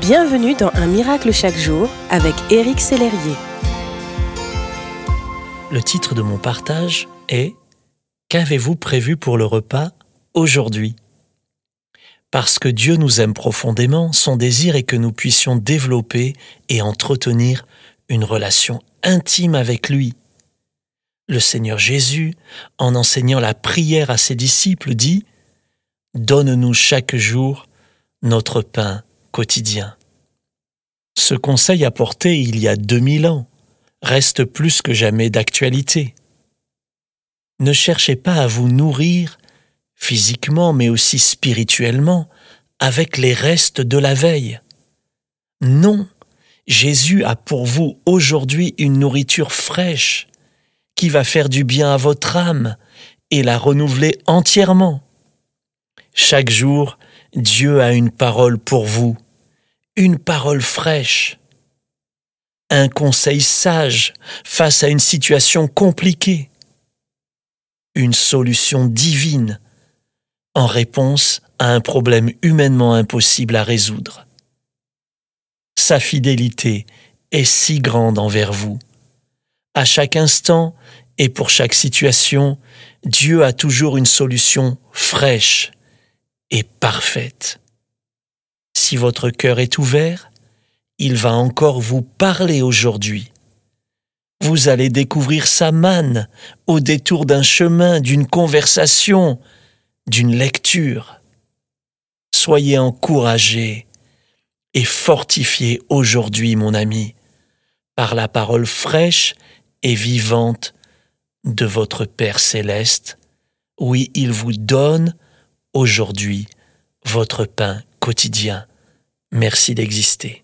Bienvenue dans Un miracle chaque jour avec Éric Sellerier. Le titre de mon partage est Qu'avez-vous prévu pour le repas aujourd'hui? Parce que Dieu nous aime profondément, son désir est que nous puissions développer et entretenir une relation intime avec lui. Le Seigneur Jésus, en enseignant la prière à ses disciples, dit Donne-nous chaque jour notre pain quotidien. Ce conseil apporté il y a 2000 ans reste plus que jamais d'actualité. Ne cherchez pas à vous nourrir physiquement mais aussi spirituellement avec les restes de la veille. Non, Jésus a pour vous aujourd'hui une nourriture fraîche qui va faire du bien à votre âme et la renouveler entièrement. Chaque jour, Dieu a une parole pour vous, une parole fraîche, un conseil sage face à une situation compliquée, une solution divine en réponse à un problème humainement impossible à résoudre. Sa fidélité est si grande envers vous. À chaque instant et pour chaque situation, Dieu a toujours une solution fraîche et parfaite. Si votre cœur est ouvert, il va encore vous parler aujourd'hui. Vous allez découvrir sa manne au détour d'un chemin, d'une conversation, d'une lecture. Soyez encouragés et fortifiés aujourd'hui, mon ami, par la parole fraîche et vivante de votre Père céleste. Oui, il vous donne aujourd'hui votre pain quotidien. Merci d'exister.